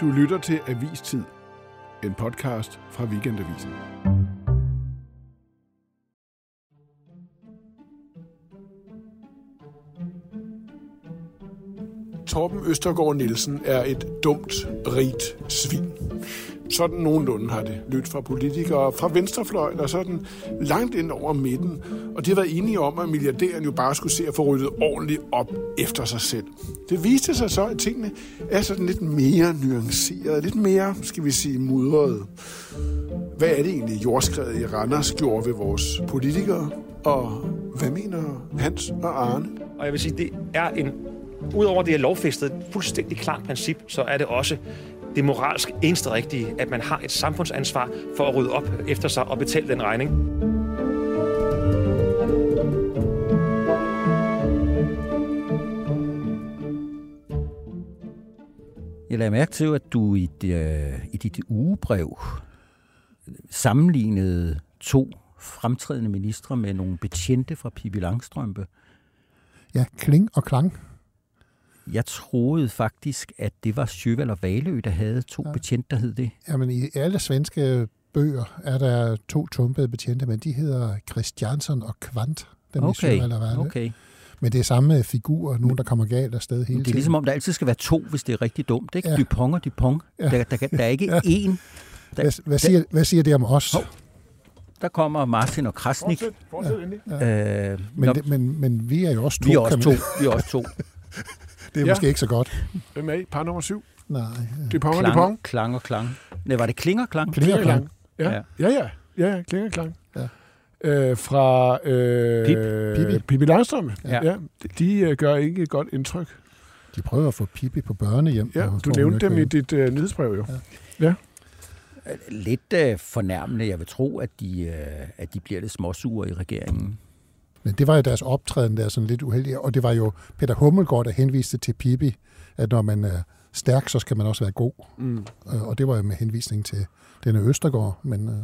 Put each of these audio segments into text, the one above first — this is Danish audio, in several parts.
Du lytter til Avistid, en podcast fra Weekendavisen. Torben Østergaard Nielsen er et dumt, rigt svin. Sådan nogenlunde har det lyttet fra politikere fra venstrefløjen og sådan langt ind over midten. Og de har været enige om, at milliardæren jo bare skulle se at få ryddet ordentligt op efter sig selv. Det viste sig så, at tingene er sådan lidt mere nuanceret, lidt mere, skal vi sige, mudret. Hvad er det egentlig, jordskredet i Randers gjorde ved vores politikere? Og hvad mener Hans og Arne? Og jeg vil sige, det er en Udover det er lovfæstet fuldstændig klart princip, så er det også det moralsk eneste rigtige, at man har et samfundsansvar for at rydde op efter sig og betale den regning. Jeg lader mærke til, at du i, det, øh, i dit ugebrev sammenlignede to fremtrædende ministre med nogle betjente fra Pippi Langstrømpe. Ja, kling og klang. Jeg troede faktisk, at det var Sjøvald og Valø, der havde to ja. betjente, der hed det. Jamen, i alle svenske bøger er der to tumpede betjente, men de hedder Christiansen og Kvant. Dem okay, og okay. Men det er samme figur, nogen, der kommer galt afsted hele tiden. Det er ligesom om, der altid skal være to, hvis det er rigtig dumt. Ikke? Ja. Dupont og Dupont. Ja. Der, der, der er ikke ja. én. Der, hvad, hvad, siger, hvad siger det om os? Hov. Der kommer Martin og Krasnik. Fortsæt, fortsæt ja. øh, men, det, men, men vi er jo også to. Vi er også to. Vi er også to. Det er ja. måske ikke så godt. Hvem er I? Par nummer syv? Nej. Dupont klang, Dupont? Klang og klang. Nej, var det kling og klang? Kling og klang. Ja, ja, ja. ja, ja kling og klang. Ja. Øh, fra øh, Pip. Pippi, Pippi Langstrøm. Ja. ja. De, de øh, gør ikke et godt indtryk. De prøver at få Pippi på børnehjem. Ja, du nævnte dem i dit uh, nyhedsbrev jo. Ja. ja. Lidt uh, fornærmende. Jeg vil tro, at de, uh, at de bliver lidt småsure i regeringen. Men det var jo deres optræden der sådan lidt uheldig, og det var jo Peter Hummelgaard, der henviste til Pippi, at når man er stærk, så skal man også være god. Mm. Og det var jo med henvisning til denne Østergaard, men uh,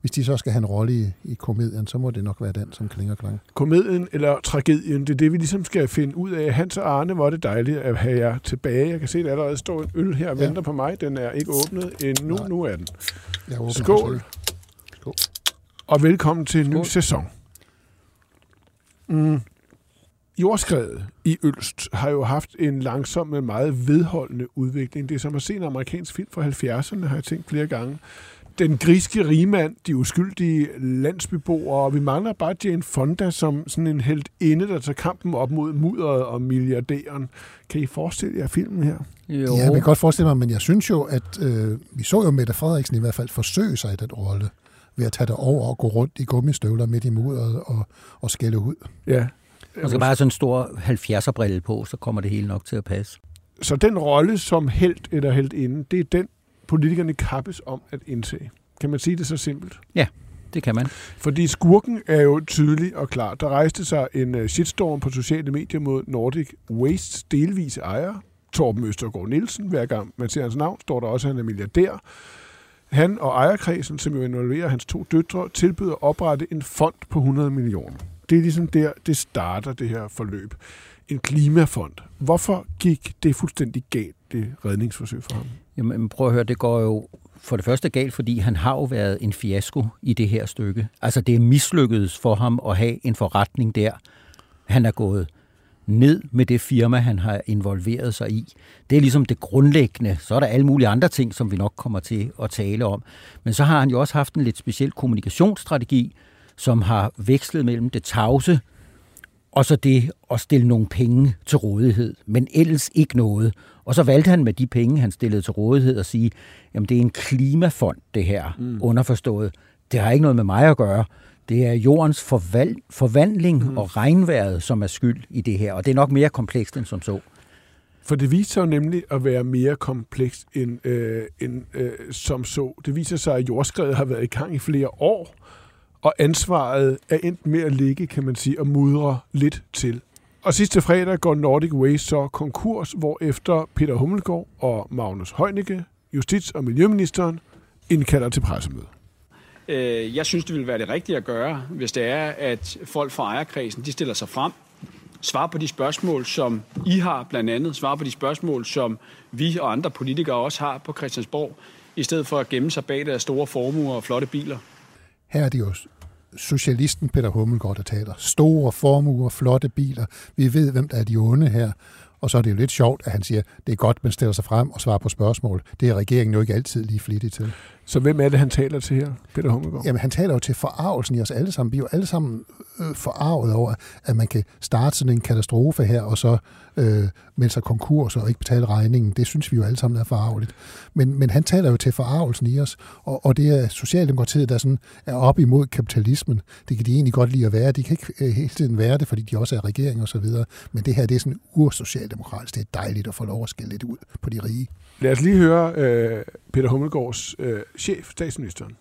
hvis de så skal have en rolle i, i komedien, så må det nok være den, som klinger klang. Komedien eller tragedien, det er det, vi ligesom skal finde ud af. Hans og Arne, hvor er det dejligt at have jer tilbage. Jeg kan se, at der allerede står en øl her og ja. venter på mig. Den er ikke åbnet endnu. Nej. Nu er den. Skål. Skål. Og velkommen til en ny sæson. Mm. Jordskredet i Ølst har jo haft en langsom, men meget vedholdende udvikling. Det er som at se en amerikansk film fra 70'erne, har jeg tænkt flere gange. Den griske rigmand, de uskyldige landsbyboere, og vi mangler bare Jane Fonda som sådan en helt inde, der tager kampen op mod mudderet og milliardæren. Kan I forestille jer filmen her? Jo. Ja, jeg kan godt forestille mig, men jeg synes jo, at øh, vi så jo Mette Frederiksen i hvert fald forsøge sig i den rolle ved at tage det over og gå rundt i gummistøvler midt i mudderet og, og skælde ud. Ja. Man skal bare have sådan en stor 70'er-brille på, så kommer det hele nok til at passe. Så den rolle som held eller held inde, det er den, politikerne kappes om at indse. Kan man sige det så simpelt? Ja, det kan man. Fordi skurken er jo tydelig og klar. Der rejste sig en øh, shitstorm på sociale medier mod Nordic Waste delvise ejer, Torben Østergaard Nielsen. Hver gang man ser hans navn, står der også, at han er milliardær. Han og ejerkredsen, som jo involverer hans to døtre, tilbyder at oprette en fond på 100 millioner. Det er ligesom der, det starter, det her forløb. En klimafond. Hvorfor gik det fuldstændig galt, det redningsforsøg for ham? Jamen prøv at høre, det går jo for det første galt, fordi han har jo været en fiasko i det her stykke. Altså det er mislykkedes for ham at have en forretning der. Han er gået ned med det firma, han har involveret sig i. Det er ligesom det grundlæggende. Så er der alle mulige andre ting, som vi nok kommer til at tale om. Men så har han jo også haft en lidt speciel kommunikationsstrategi, som har vekslet mellem det tavse og så det at stille nogle penge til rådighed, men ellers ikke noget. Og så valgte han med de penge, han stillede til rådighed, at sige, jamen det er en klimafond, det her, mm. underforstået. Det har ikke noget med mig at gøre. Det er jordens forval- forvandling mm. og regnværet, som er skyld i det her, og det er nok mere komplekst end som så. For det viser sig nemlig at være mere komplekst end, øh, end øh, som så. Det viser sig, at jordskredet har været i gang i flere år, og ansvaret er endt med at ligge, kan man sige, og mudre lidt til. Og sidste fredag går Nordic Waste så konkurs, hvor efter Peter Hummelgaard og Magnus Heunicke, justits- og miljøministeren, indkalder til pressemøde. Øh, jeg synes, det vil være det rigtige at gøre, hvis det er, at folk fra ejerkredsen de stiller sig frem svarer på de spørgsmål, som I har blandt andet, svarer på de spørgsmål, som vi og andre politikere også har på Christiansborg, i stedet for at gemme sig bag deres store formuer og flotte biler. Her er det jo socialisten Peter Hummelgaard, der taler. Store formuer, flotte biler. Vi ved, hvem der er de onde her. Og så er det jo lidt sjovt, at han siger, det er godt, man stiller sig frem og svarer på spørgsmål. Det er regeringen jo ikke altid lige flittig til. Så hvem er det, han taler til her, Peter Hummelgaard? Jamen, han taler jo til forarvelsen i os alle sammen. Vi er jo alle sammen øh, forarvet over, at man kan starte sådan en katastrofe her, og så øh, melde sig konkurs og ikke betale regningen. Det synes vi jo alle sammen er forarveligt. Men, men han taler jo til forarvelsen i os, og, og det er Socialdemokratiet, der sådan er op imod kapitalismen. Det kan de egentlig godt lide at være. De kan ikke øh, hele tiden være det, fordi de også er regering og så videre. Men det her, det er sådan ursocialdemokratisk. Det er dejligt at få lov at skille lidt ud på de rige. Lad os lige høre øh, Peter Hummelgaards øh, chef, statsministeren.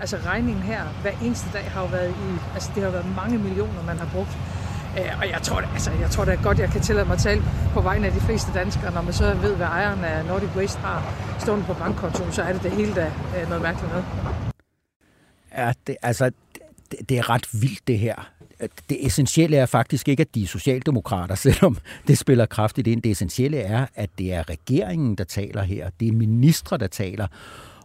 Altså regningen her hver eneste dag har jo været i, altså det har været mange millioner, man har brugt. Øh, og jeg tror, altså, jeg tror da godt, jeg kan tillade mig at tale på vegne af de fleste danskere. Når man så ved, hvad ejeren af Nordic Waste har stående på bankkontoen, så er det det hele da øh, noget mærkeligt noget. Ja, det, altså, det, det er ret vildt det her. Det essentielle er faktisk ikke, at de er socialdemokrater, selvom det spiller kraftigt ind. Det essentielle er, at det er regeringen, der taler her. Det er ministre, der taler.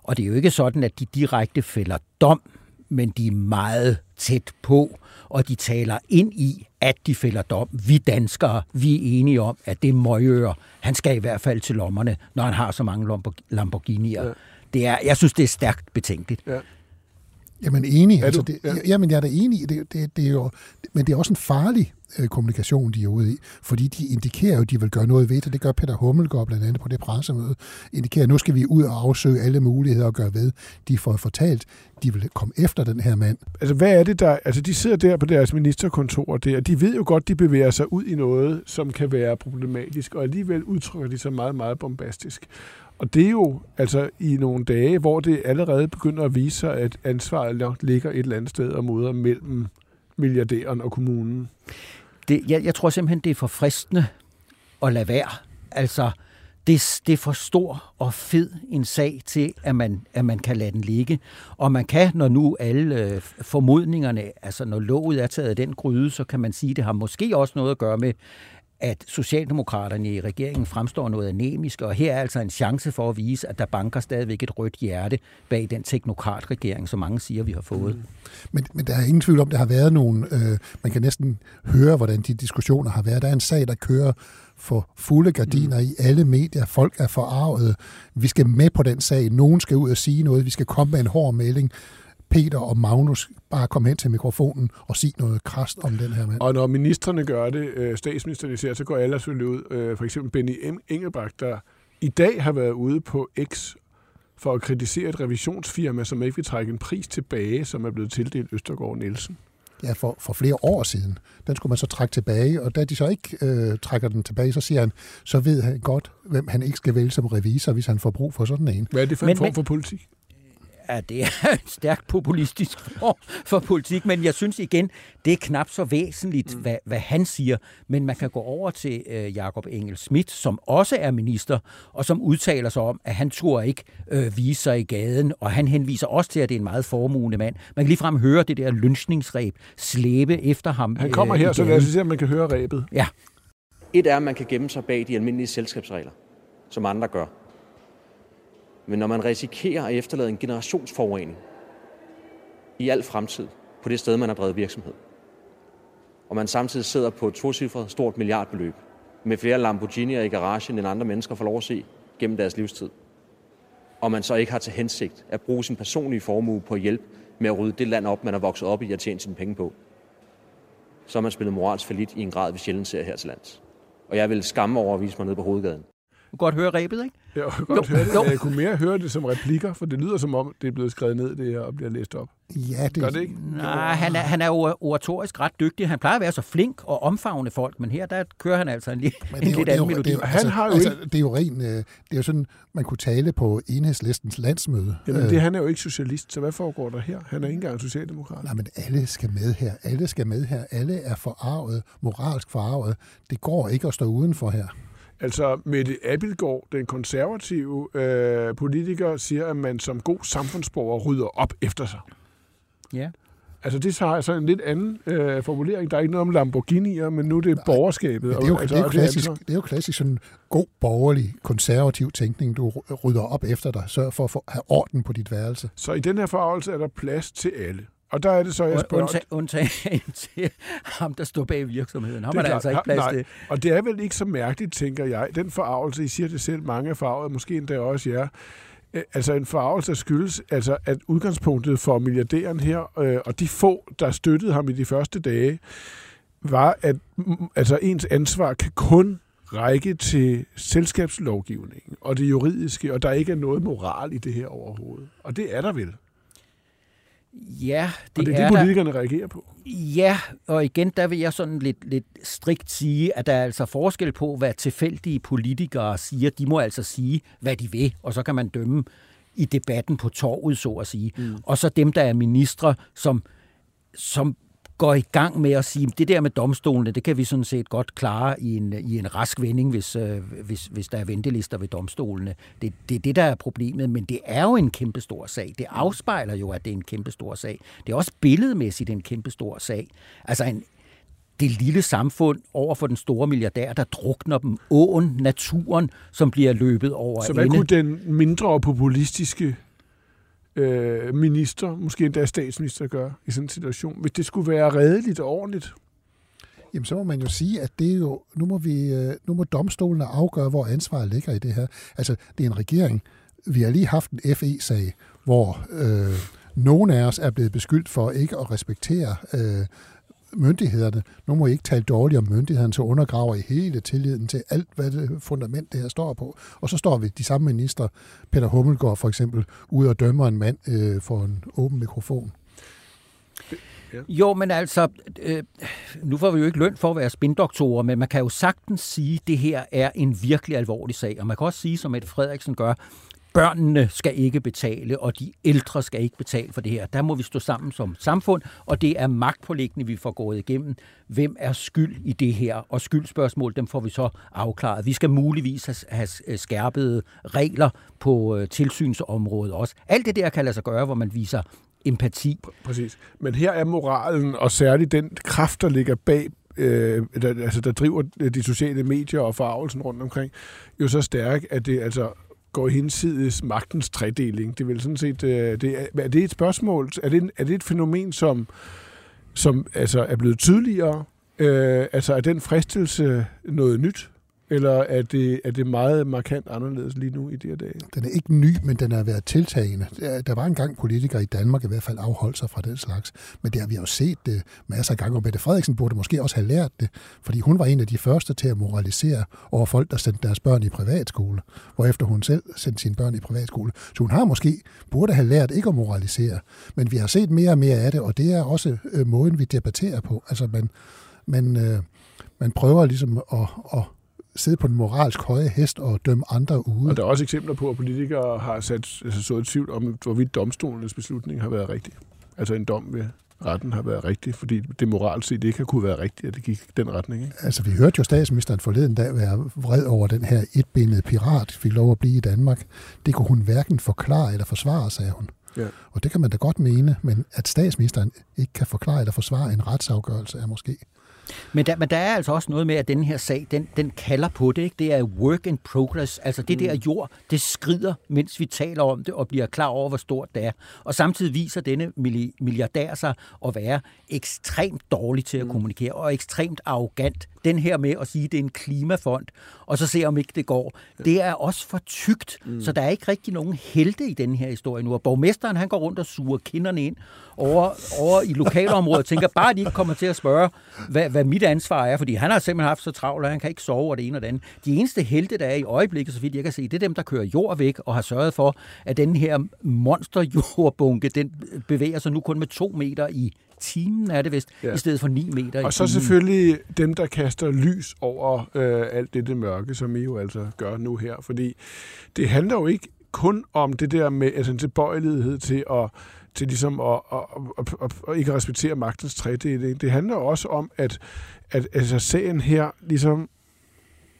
Og det er jo ikke sådan, at de direkte fælder dom, men de er meget tæt på, og de taler ind i, at de fælder dom. Vi danskere, vi er enige om, at det er møgører. Han skal i hvert fald til lommerne, når han har så mange Lamborghini'er. Ja. Det er, jeg synes, det er stærkt betænkeligt. Ja. Jamen enig. Altså, det, ja. Jamen jeg er da enig. Det, det, det er jo, men det er også en farlig Øh, kommunikation, de er ude i. Fordi de indikerer jo, at de vil gøre noget ved det. Det gør Peter Hummelgaard blandt andet på det pressemøde. Indikerer, at nu skal vi ud og afsøge alle muligheder og gøre ved. De får fortalt, de vil komme efter den her mand. Altså hvad er det der? Altså de sidder der på deres ministerkontor der, de ved jo godt, de bevæger sig ud i noget, som kan være problematisk, og alligevel udtrykker de sig meget, meget bombastisk. Og det er jo altså i nogle dage, hvor det allerede begynder at vise sig, at ansvaret ligger et eller andet sted og moder mellem milliardæren og kommunen. Det, jeg, jeg tror simpelthen, det er for fristende at lade være. Altså, det, det er for stor og fed en sag til, at man, at man kan lade den ligge. Og man kan, når nu alle øh, formodningerne, altså når låget er taget af den gryde, så kan man sige, at det har måske også noget at gøre med, at Socialdemokraterne i regeringen fremstår noget anemiske, og her er altså en chance for at vise, at der banker stadigvæk et rødt hjerte bag den teknokratregering, som mange siger, vi har fået. Mm. Men, men der er ingen tvivl om, at der har været nogle, øh, man kan næsten høre, hvordan de diskussioner har været. Der er en sag, der kører for fulde gardiner mm. i alle medier. Folk er forarvet. Vi skal med på den sag. Nogen skal ud og sige noget. Vi skal komme med en hård melding. Peter og Magnus bare komme hen til mikrofonen og sige noget krast om den her mand. Og når ministerne gør det, øh, statsministeren især, så går alle selvfølgelig ud. Øh, for eksempel Benny Engelbrecht, der i dag har været ude på X for at kritisere et revisionsfirma, som ikke vil trække en pris tilbage, som er blevet tildelt Østergaard Nielsen. Ja, for, for flere år siden. Den skulle man så trække tilbage, og da de så ikke øh, trækker den tilbage, så siger han, så ved han godt, hvem han ikke skal vælge som revisor, hvis han får brug for sådan en. Hvad er det for en men, form for politik? At det er en stærkt populistisk form for politik, men jeg synes igen, det er knap så væsentligt, mm. hvad, hvad han siger, men man kan gå over til øh, Jakob Engel Schmidt, som også er minister, og som udtaler sig om, at han tror ikke øh, vise sig i gaden, og han henviser også til, at det er en meget formugende mand. Man kan ligefrem høre det der lynchningsræb slæbe efter ham Han kommer øh, her, så lad os se, om man kan høre ræbet. Ja. Et er, at man kan gemme sig bag de almindelige selskabsregler, som andre gør. Men når man risikerer at efterlade en generationsforurening i al fremtid på det sted, man har drevet virksomhed, og man samtidig sidder på et tocifret stort milliardbeløb, med flere Lamborghini'er i garagen, end andre mennesker får lov at se gennem deres livstid, og man så ikke har til hensigt at bruge sin personlige formue på at hjælpe med at rydde det land op, man har vokset op i og tjent sine penge på, så har man spillet moralsk forlit i en grad, vi sjældent ser her til lands. Og jeg vil skamme over at vise mig ned på hovedgaden. Du kan godt høre rebet, ikke? Jeg kunne godt jo, høre det, jo. jeg kunne mere høre det som replikker, for det lyder som om, det er blevet skrevet ned, det her, og bliver læst op. Ja, det... Gør det ikke? Nej, han er, han er oratorisk ret dygtig. Han plejer at være så flink og omfavne folk, men her der kører han altså en, en lidt anden melodi. Det, altså, han har jo altså, det er jo ren, øh, det er jo sådan, man kunne tale på enhedslistens landsmøde. Jamen, det, øh. han er jo ikke socialist, så hvad foregår der her? Han er ikke engang socialdemokrat. Nej, men alle skal med her. Alle skal med her. Alle er forarvet, moralsk forarvet. Det går ikke at stå udenfor her. Altså, Mette Abildgaard, den konservative øh, politiker, siger, at man som god samfundsborger rydder op efter sig. Ja. Altså, det har altså en lidt anden øh, formulering. Der er ikke noget om Lamborghini'er, men nu er det Nej, borgerskabet. Det er, jo, altså, det, er jo klassisk, det er jo klassisk sådan god borgerlig, konservativ tænkning. Du rydder op efter dig. Sørg for at have orden på dit værelse. Så i den her forarvelse er der plads til alle. Og der er det så, jeg spørger... Undtagen undtag til ham, der står bag virksomheden. Ham er der altså ikke plads nej. til. Og det er vel ikke så mærkeligt, tænker jeg. Den forarvelse, I siger det selv, mange er farvet, måske endda også jer. Altså en forarvelse skyldes, altså at udgangspunktet for milliardæren her, øh, og de få, der støttede ham i de første dage, var, at altså ens ansvar kan kun række til selskabslovgivningen og det juridiske, og der ikke er noget moral i det her overhovedet. Og det er der vel. Ja, det, og det er, er det, politikerne der, reagerer på. Ja, og igen, der vil jeg sådan lidt, lidt strikt sige, at der er altså forskel på, hvad tilfældige politikere siger. De må altså sige, hvad de vil, og så kan man dømme i debatten på torvet, så at sige. Mm. Og så dem, der er ministre, som, som går i gang med at sige, det der med domstolene, det kan vi sådan set godt klare i en, i en rask vending, hvis, øh, hvis, hvis der er ventelister ved domstolene. Det, det er det, der er problemet, men det er jo en kæmpestor sag. Det afspejler jo, at det er en kæmpestor sag. Det er også billedmæssigt en kæmpestor sag. Altså en, det lille samfund over for den store milliardær, der drukner dem, åen, naturen, som bliver løbet over Så hvad ende. kunne den mindre populistiske øh, minister, måske endda statsminister, gøre i sådan en situation, hvis det skulle være redeligt og ordentligt? Jamen, så må man jo sige, at det er jo, nu må, vi, øh, nu må domstolene afgøre, hvor ansvaret ligger i det her. Altså, det er en regering. Vi har lige haft en FE-sag, hvor øh, nogen af os er blevet beskyldt for ikke at respektere øh, myndighederne. Nu må I ikke tale dårligt om myndighederne, så undergraver I hele tilliden til alt, hvad det fundament det her står på. Og så står vi de samme minister, Peter Hummelgaard for eksempel, ud og dømmer en mand øh, for en åben mikrofon. Ja. Jo, men altså, øh, nu får vi jo ikke løn for at være spindoktorer, men man kan jo sagtens sige, at det her er en virkelig alvorlig sag. Og man kan også sige, som Mette Frederiksen gør, børnene skal ikke betale, og de ældre skal ikke betale for det her. Der må vi stå sammen som samfund, og det er magtpålæggende, vi får gået igennem. Hvem er skyld i det her? Og skyldspørgsmål, dem får vi så afklaret. Vi skal muligvis have, øh, skærpede regler på øh, tilsynsområdet også. Alt det der kan lade sig gøre, hvor man viser empati. Præcis. Men her er moralen, og særligt den kraft, der ligger bag øh, der, altså, der driver de sociale medier og farvelsen rundt omkring, jo så stærk, at det altså går hinsides magtens tredeling. Det er vel sådan set, øh, det er, er det et spørgsmål, er det, er det et fænomen, som, som altså er blevet tydeligere? Øh, altså er den fristelse noget nyt? Eller er det, er det meget markant anderledes lige nu i de her dage? Den er ikke ny, men den er været tiltagende. Der var engang politikere i Danmark i hvert fald afholdt sig fra den slags. Men det har vi jo set det masser af gange, og Mette Frederiksen burde måske også have lært det, fordi hun var en af de første til at moralisere over folk, der sendte deres børn i privatskole, hvorefter hun selv sendte sine børn i privatskole. Så hun har måske burde have lært ikke at moralisere, men vi har set mere og mere af det, og det er også øh, måden, vi debatterer på. Altså man, man, øh, man prøver ligesom at, at sidde på den moralsk høje hest og dømme andre ude. Og der er også eksempler på, at politikere har sat, altså, så et tvivl om, hvorvidt domstolens beslutning har været rigtig. Altså en dom ved retten har været rigtig, fordi det moralt set ikke har kunne være rigtigt, at det gik den retning. Ikke? Altså, vi hørte jo statsministeren forleden dag være vred over den her etbenede pirat, fik lov at blive i Danmark. Det kunne hun hverken forklare eller forsvare, sagde hun. Ja. Og det kan man da godt mene, men at statsministeren ikke kan forklare eller forsvare en retsafgørelse er måske men der, men der er altså også noget med, at den her sag, den, den kalder på det. Ikke? Det er work in progress. Altså det mm. der jord, det skrider, mens vi taler om det og bliver klar over, hvor stort det er. Og samtidig viser denne milliardær sig at være ekstremt dårlig til at mm. kommunikere og ekstremt arrogant. Den her med at sige, at det er en klimafond, og så se om ikke det går. Det er også for tygt, mm. så der er ikke rigtig nogen helte i den her historie nu. Og borgmesteren, han går rundt og suger kinderne ind over, over i lokalområdet og tænker bare, de ikke kommer til at spørge, hvad, hvad mit ansvar er, fordi han har simpelthen haft så travlt, at han kan ikke sove over det ene og det andet. De eneste helte, der er i øjeblikket, så vidt jeg kan se, det er dem, der kører jord væk og har sørget for, at den her monsterjordbunke, den bevæger sig nu kun med to meter i timen er det vist, ja. i stedet for 9 meter Og så timen. selvfølgelig dem, der kaster lys over øh, alt det, det mørke, som I jo altså gør nu her. Fordi det handler jo ikke kun om det der med altså en tilbøjelighed til at til ligesom at, at, at, at, at ikke respektere magtens tredeling. Det handler også om, at, at altså sagen her ligesom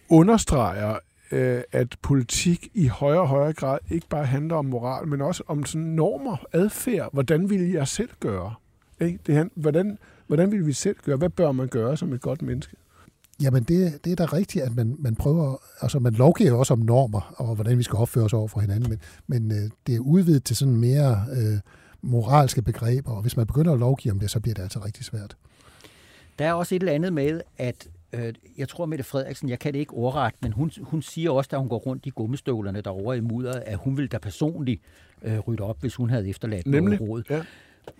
understreger, øh, at politik i højere og højere grad ikke bare handler om moral, men også om sådan normer, adfærd. Hvordan vil jeg selv gøre? Ikke? Det, hvordan, hvordan vil vi selv gøre? Hvad bør man gøre som et godt menneske? Jamen, det, det er da rigtigt, at man, man prøver, altså man lovgiver også om normer, og hvordan vi skal opføre os over for hinanden, men, men øh, det er udvidet til sådan mere øh, moralske begreber, og hvis man begynder at lovgive om det, så bliver det altså rigtig svært. Der er også et eller andet med, at øh, jeg tror, Mette Frederiksen, jeg kan det ikke ordret, men hun, hun siger også, da hun går rundt i gummistøvlerne derovre i mudderet, at hun ville da personligt øh, rydde op, hvis hun havde efterladt Nemlig, noget råd. ja.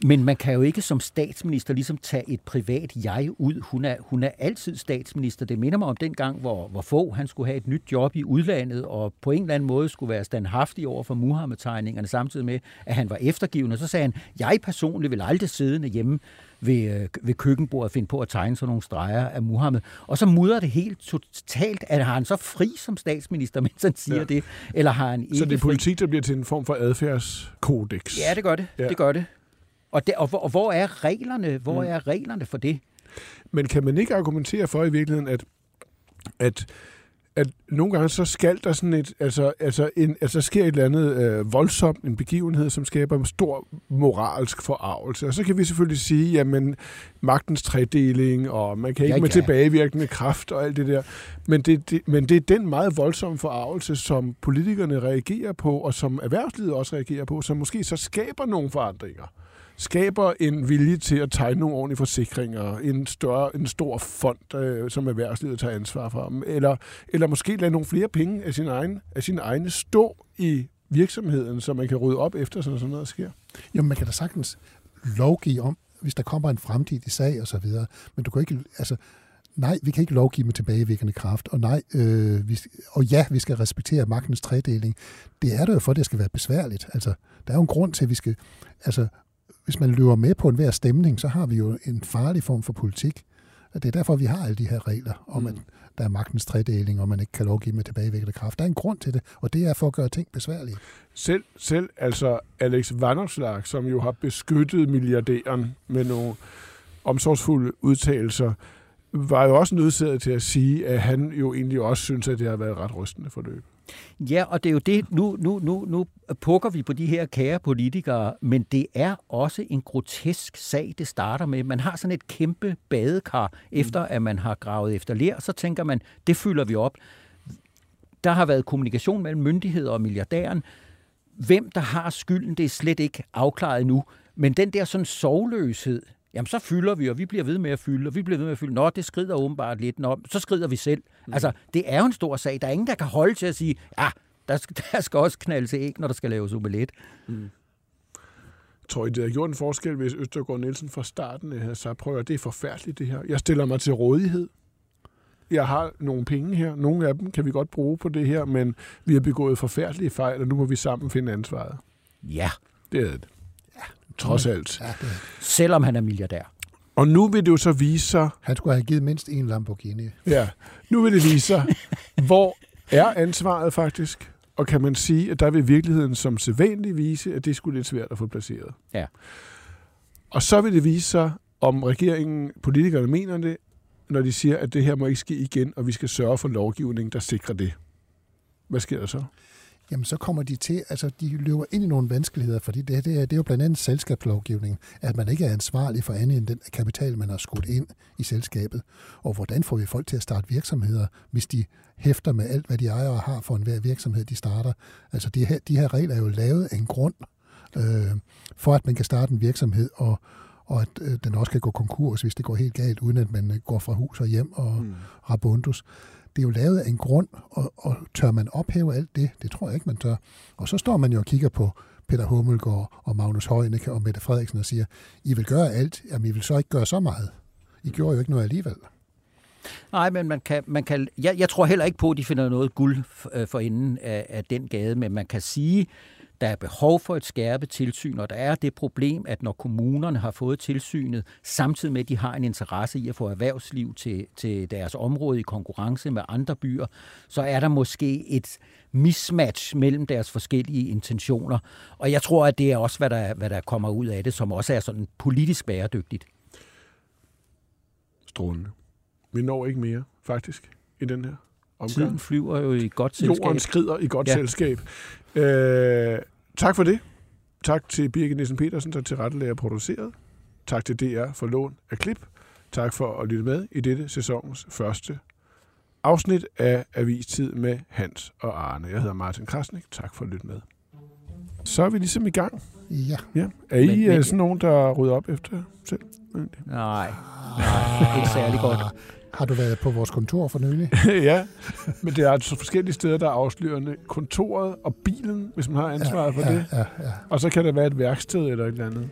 Men man kan jo ikke som statsminister ligesom tage et privat jeg ud. Hun er, hun er altid statsminister. Det minder mig om den gang, hvor, hvor få han skulle have et nyt job i udlandet, og på en eller anden måde skulle være standhaftig over for Muhammed-tegningerne, samtidig med, at han var eftergivende. Så sagde han, jeg personligt vil aldrig sidde hjemme ved, øh, ved køkkenbordet finde på at tegne sådan nogle streger af Muhammed. Og så mudrer det helt totalt, at har han så fri som statsminister, mens han siger ja. det, eller har han ikke Så det er politik, der bliver til en form for adfærdskodex? Ja, det gør det. Ja. Det gør det. Og, det, og, hvor, og hvor er reglerne? Hvor mm. er reglerne for det? Men kan man ikke argumentere for i virkeligheden, at, at, at nogle gange så skal der sådan et, altså, altså, en, altså sker et eller andet øh, voldsomt, en begivenhed, som skaber en stor moralsk forarvelse. Og så kan vi selvfølgelig sige, jamen, magtens tredeling, og man kan ikke Ja, med ja. tilbagevirkende kraft og alt det der. Men det, det, men det er den meget voldsomme forarvelse, som politikerne reagerer på, og som erhvervslivet også reagerer på, som måske så skaber nogle forandringer skaber en vilje til at tegne nogle ordentlige forsikringer, en, større, en stor fond, øh, som erhvervslivet tager ansvar for, mm, eller, eller måske lade nogle flere penge af sin egen, af sin egne stå i virksomheden, så man kan rydde op efter, sådan sådan noget sker. Jo, man kan da sagtens lovgive om, hvis der kommer en fremtidig sag og så videre, men du kan ikke, altså, nej, vi kan ikke lovgive med tilbagevirkende kraft, og nej, øh, vi, og ja, vi skal respektere magtens tredeling. Det er der jo for, at det skal være besværligt. Altså, der er jo en grund til, at vi skal, altså, hvis man løber med på enhver stemning, så har vi jo en farlig form for politik. Og det er derfor, vi har alle de her regler om, at der er magtens tredeling, og man ikke kan lovgive med tilbagevirkende kraft. Der er en grund til det, og det er for at gøre ting besværlige. Selv, selv altså Alex Vanopslagh, som jo har beskyttet milliardæren med nogle omsorgsfulde udtalelser, var jo også nødsaget til at sige, at han jo egentlig også synes, at det har været et ret rystende forløb. Ja, og det er jo det, nu, nu, nu, nu pukker vi på de her kære politikere, men det er også en grotesk sag, det starter med. Man har sådan et kæmpe badekar, efter at man har gravet efter ler, så tænker man, det fylder vi op. Der har været kommunikation mellem myndigheder og milliardæren. Hvem, der har skylden, det er slet ikke afklaret nu. Men den der sådan sovløshed, jamen så fylder vi, og vi bliver ved med at fylde, og vi bliver ved med at fylde. Nå, det skrider åbenbart lidt. Nå, så skrider vi selv. Mm. Altså, det er jo en stor sag. Der er ingen, der kan holde til at sige, ja, der skal, der skal også knaldes æg, når der skal laves omelet. Tror I, det har gjort en forskel, hvis Østergaard Nielsen fra starten havde sagt, prøv at det er forfærdeligt det her. Jeg stiller mig til rådighed. Jeg har nogle penge her. Nogle af dem kan vi godt bruge på det her, men vi har begået forfærdelige fejl, og nu må vi sammen finde ansvaret. Ja, Det er det. Ja, trods alt. Ja, det, selvom han er milliardær. Og nu vil det jo så vise sig, han skulle have givet mindst en Lamborghini. ja, nu vil det vise sig, hvor er ansvaret faktisk? Og kan man sige, at der vil virkeligheden som sædvanligt vise, at det skulle lidt svært at få placeret. Ja. Og så vil det vise sig, om regeringen, politikerne mener det, når de siger, at det her må ikke ske igen, og vi skal sørge for lovgivning, der sikrer det. Hvad sker der så? Jamen, så kommer de til, altså de løber ind i nogle vanskeligheder, fordi det, det, er, det er jo blandt andet selskabslovgivning, at man ikke er ansvarlig for andet end den kapital, man har skudt ind i selskabet. Og hvordan får vi folk til at starte virksomheder, hvis de hæfter med alt, hvad de ejer og har for enhver virksomhed, de starter? Altså, de her, de her regler er jo lavet af en grund, øh, for at man kan starte en virksomhed, og, og at øh, den også kan gå konkurs, hvis det går helt galt, uden at man øh, går fra hus og hjem og mm. rabundus. Det er jo lavet af en grund, og, og tør man ophæve alt det? Det tror jeg ikke, man tør. Og så står man jo og kigger på Peter Hummelgaard og Magnus Heunicke og Mette Frederiksen og siger, I vil gøre alt, jamen I vil så ikke gøre så meget. I gjorde jo ikke noget alligevel. Nej, men man kan, man kan, jeg, jeg tror heller ikke på, at de finder noget guld øh, for enden af, af den gade, men man kan sige, der er behov for et skærpet tilsyn, og der er det problem, at når kommunerne har fået tilsynet, samtidig med, at de har en interesse i at få erhvervsliv til, til deres område i konkurrence med andre byer, så er der måske et mismatch mellem deres forskellige intentioner. Og jeg tror, at det er også, hvad der, hvad der kommer ud af det, som også er sådan politisk bæredygtigt. Strålende. Vi når ikke mere, faktisk, i den her omgang. Tiden flyver jo i godt selskab. Jorden skrider i godt ja. Selskab. Øh, tak for det. Tak til Birgit Nielsen Petersen, der til rette og produceret. Tak til DR for lån af klip. Tak for at lytte med i dette sæsonens første afsnit af Avistid med Hans og Arne. Jeg hedder Martin Krasnik. Tak for at lytte med. Så er vi ligesom i gang. Ja. Ja. Er I Men- men, men- sådan nogen, der rydder op efter selv? Nej, nej, ikke særlig godt. Har du været på vores kontor for nylig? ja, men det er altså forskellige steder, der er afslørende. Kontoret og bilen, hvis man har ansvaret for ja, det. Ja, ja. Og så kan det være et værksted eller et eller andet.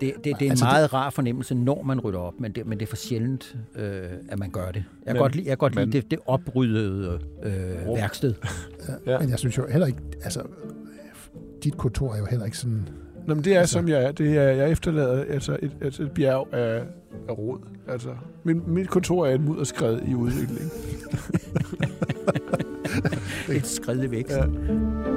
Det, det, det er en Altså, meget rar fornemmelse, når man rydder op, men det, men det er for sjældent, øh, at man gør det. Jeg kan godt lide, jeg godt lide men- det, det opryddede øh, Rum. værksted. Ja. Men jeg synes jo heller ikke, altså, dit kontor er jo heller ikke sådan... Nå, men det er, som jeg er. Det er, jeg efterlader altså et, altså et bjerg af, af råd. Altså, min, mit kontor er et mudderskred i udvikling. Et skridt i vækst. Ja.